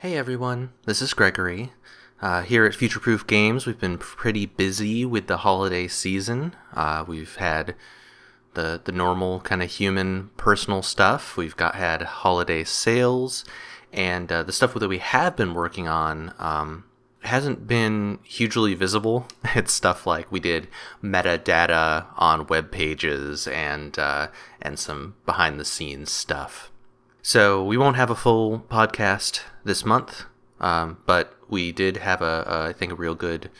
Hey everyone, this is Gregory. Uh, here at Future Proof Games, we've been pretty busy with the holiday season. Uh, we've had the the normal kind of human personal stuff. We've got had holiday sales, and uh, the stuff that we have been working on um, hasn't been hugely visible. It's stuff like we did metadata on web pages and uh, and some behind the scenes stuff. So we won't have a full podcast this month, um, but we did have a, a I think a real good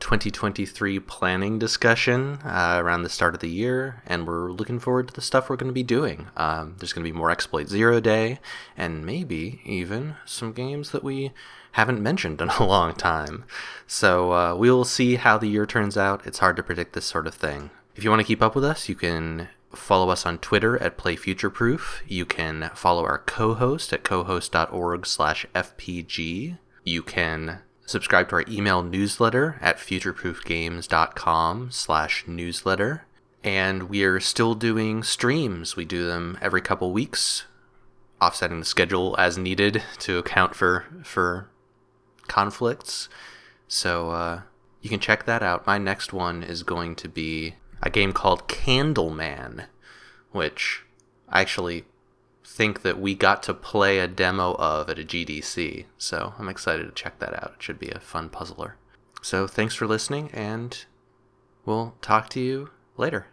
2023 planning discussion uh, around the start of the year, and we're looking forward to the stuff we're going to be doing. Um, there's going to be more Exploit Zero Day, and maybe even some games that we haven't mentioned in a long time. So uh, we'll see how the year turns out. It's hard to predict this sort of thing. If you want to keep up with us, you can follow us on Twitter at PlayFutureProof. You can follow our co-host at cohost.org slash FPG. You can subscribe to our email newsletter at futureproofgames.com slash newsletter. And we are still doing streams. We do them every couple weeks, offsetting the schedule as needed to account for for conflicts. So uh, you can check that out. My next one is going to be a game called Candleman, which I actually think that we got to play a demo of at a GDC. So I'm excited to check that out. It should be a fun puzzler. So thanks for listening, and we'll talk to you later.